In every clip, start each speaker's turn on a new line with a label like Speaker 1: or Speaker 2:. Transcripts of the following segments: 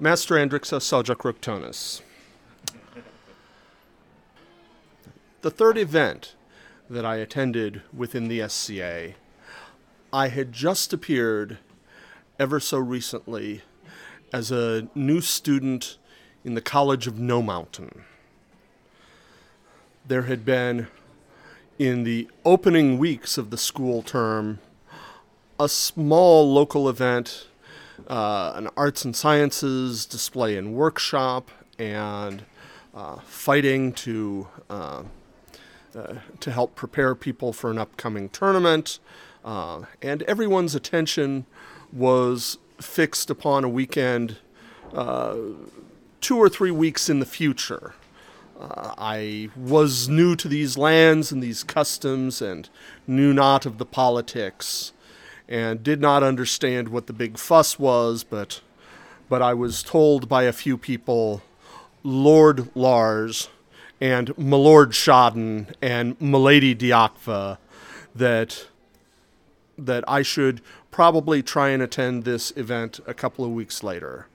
Speaker 1: Master Andrixos Seljukroctonis. The third event that I attended within the SCA, I had just appeared ever so recently as a new student in the College of No Mountain. There had been, in the opening weeks of the school term, a small local event, uh, an arts and sciences display and workshop, and uh, fighting to uh, uh, to help prepare people for an upcoming tournament. And everyone's attention was fixed upon a weekend two or three weeks in the future. Uh, I was new to these lands and these customs and knew not of the politics and did not understand what the big fuss was, but, but I was told by a few people Lord Lars and Milord Schaden and Milady Diakva that that I should probably try and attend this event a couple of weeks later.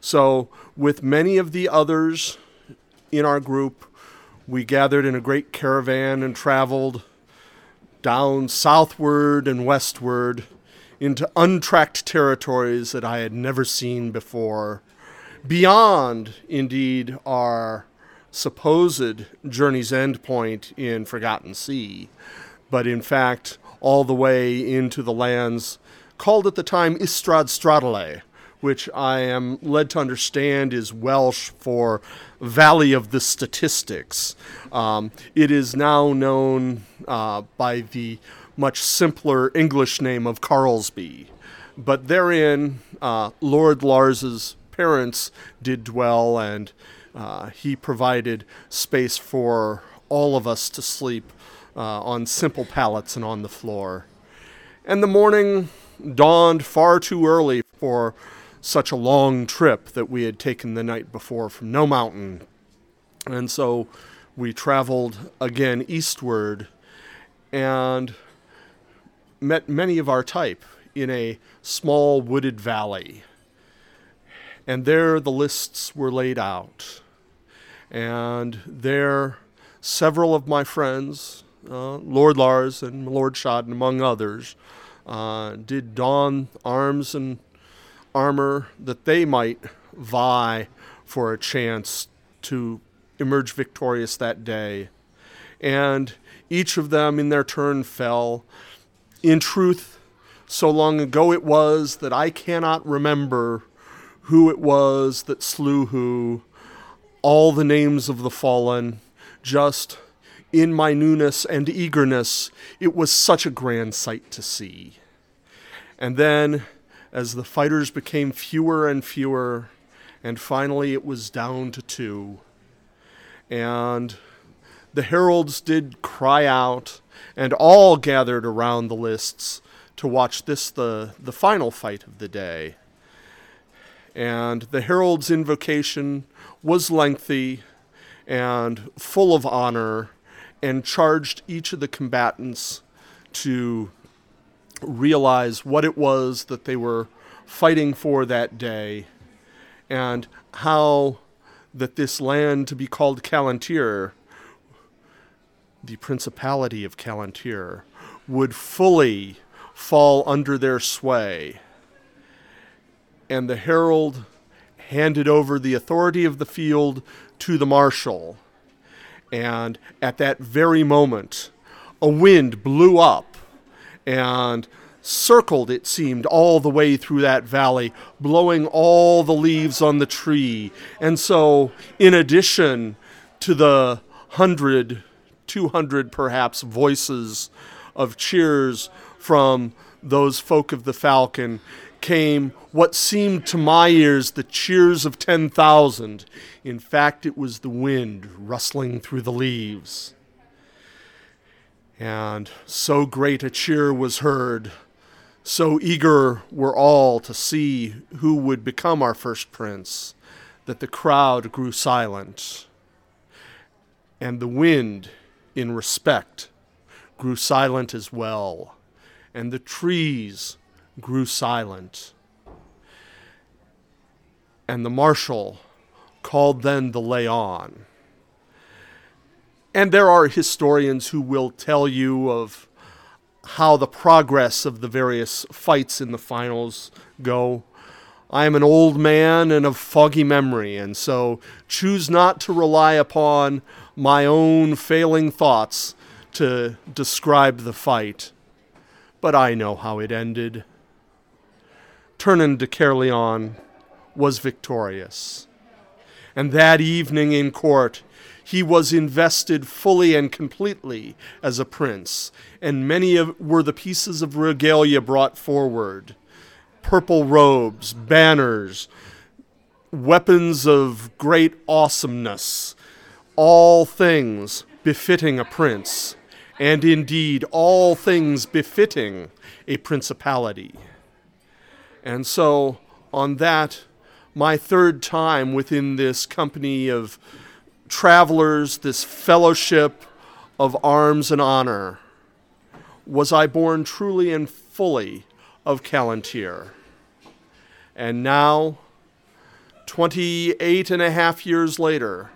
Speaker 1: So, with many of the others in our group, we gathered in a great caravan and traveled down southward and westward into untracked territories that I had never seen before, beyond, indeed, our supposed journey's end point in Forgotten Sea, but in fact, all the way into the lands called at the time Istrad Stradale, which I am led to understand is Welsh for Valley of the Statistics. Um, it is now known uh, by the much simpler English name of Carlsby. But therein, uh, Lord Lars's parents did dwell, and uh, he provided space for all of us to sleep uh, on simple pallets and on the floor. And the morning dawned far too early for such a long trip that we had taken the night before from No Mountain. And so we traveled again eastward and met many of our type in a small wooded valley. And there the lists were laid out. And there several of my friends, uh, Lord Lars and Lord Schaden, among others, uh, did don arms and armor that they might vie for a chance to emerge victorious that day. And each of them in their turn fell. In truth, so long ago it was that I cannot remember who it was that slew who, all the names of the fallen, just in my newness and eagerness, it was such a grand sight to see. And then, as the fighters became fewer and fewer, and finally it was down to two, and the heralds did cry out, and all gathered around the lists to watch this, the, the final fight of the day. And the herald's invocation was lengthy and full of honor and charged each of the combatants to realize what it was that they were fighting for that day and how that this land to be called Calontir, the Principality of Calontir, would fully fall under their sway. And the herald handed over the authority of the field to the marshal. And at that very moment, a wind blew up and circled, it seemed, all the way through that valley, blowing all the leaves on the tree. And so, in addition to the hundred, two hundred perhaps voices of cheers from those folk of the falcon, came what seemed to my ears the cheers of 10,000. In fact, it was the wind rustling through the leaves. And so great a cheer was heard, so eager were all to see who would become our first prince, that the crowd grew silent. And the wind, in respect, grew silent as well, and the trees grew silent. and the marshal, called then the lay on. And there are historians who will tell you of how the progress of the various fights in the finals go. I am an old man and of foggy memory, and so choose not to rely upon my own failing thoughts to describe the fight. But I know how it ended. Turnen de Caerleon was victorious. And that evening in court, he was invested fully and completely as a prince, and many of, were the pieces of regalia brought forward purple robes, banners, weapons of great awesomeness, all things befitting a prince, and indeed all things befitting a principality. And so, on that, my third time within this company of travelers, this fellowship of arms and honor, was I born truly and fully of Calontir. And now, 28 and a half years later,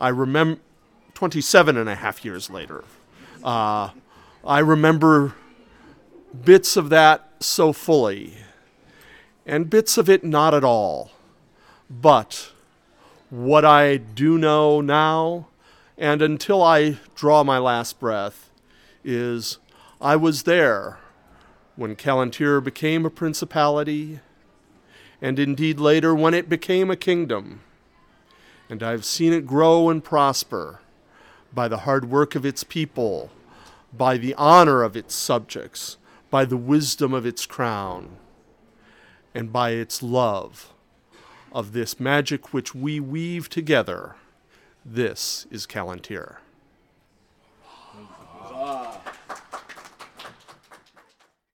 Speaker 1: I remember, 27 and a half years later, uh, I remember bits of that so fully, and bits of it not at all. But what I do know now, and until I draw my last breath, is I was there when Calontir became a principality, and indeed later when it became a kingdom. And I've seen it grow and prosper by the hard work of its people, by the honor of its subjects, by the wisdom of its crown, and by its love of this magic which we weave together. This is Calontir.